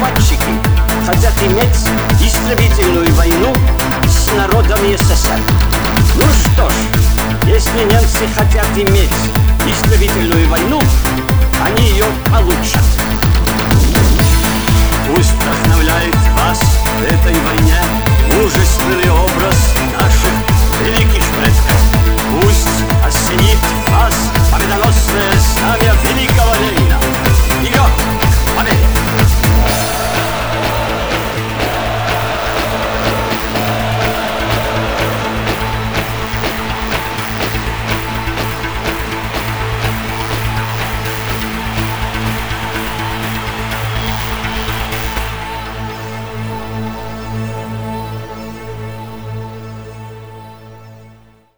Захватчики хотят иметь истребительную войну с народом СССР. Ну что ж, если немцы хотят иметь истребительную войну, они ее получат.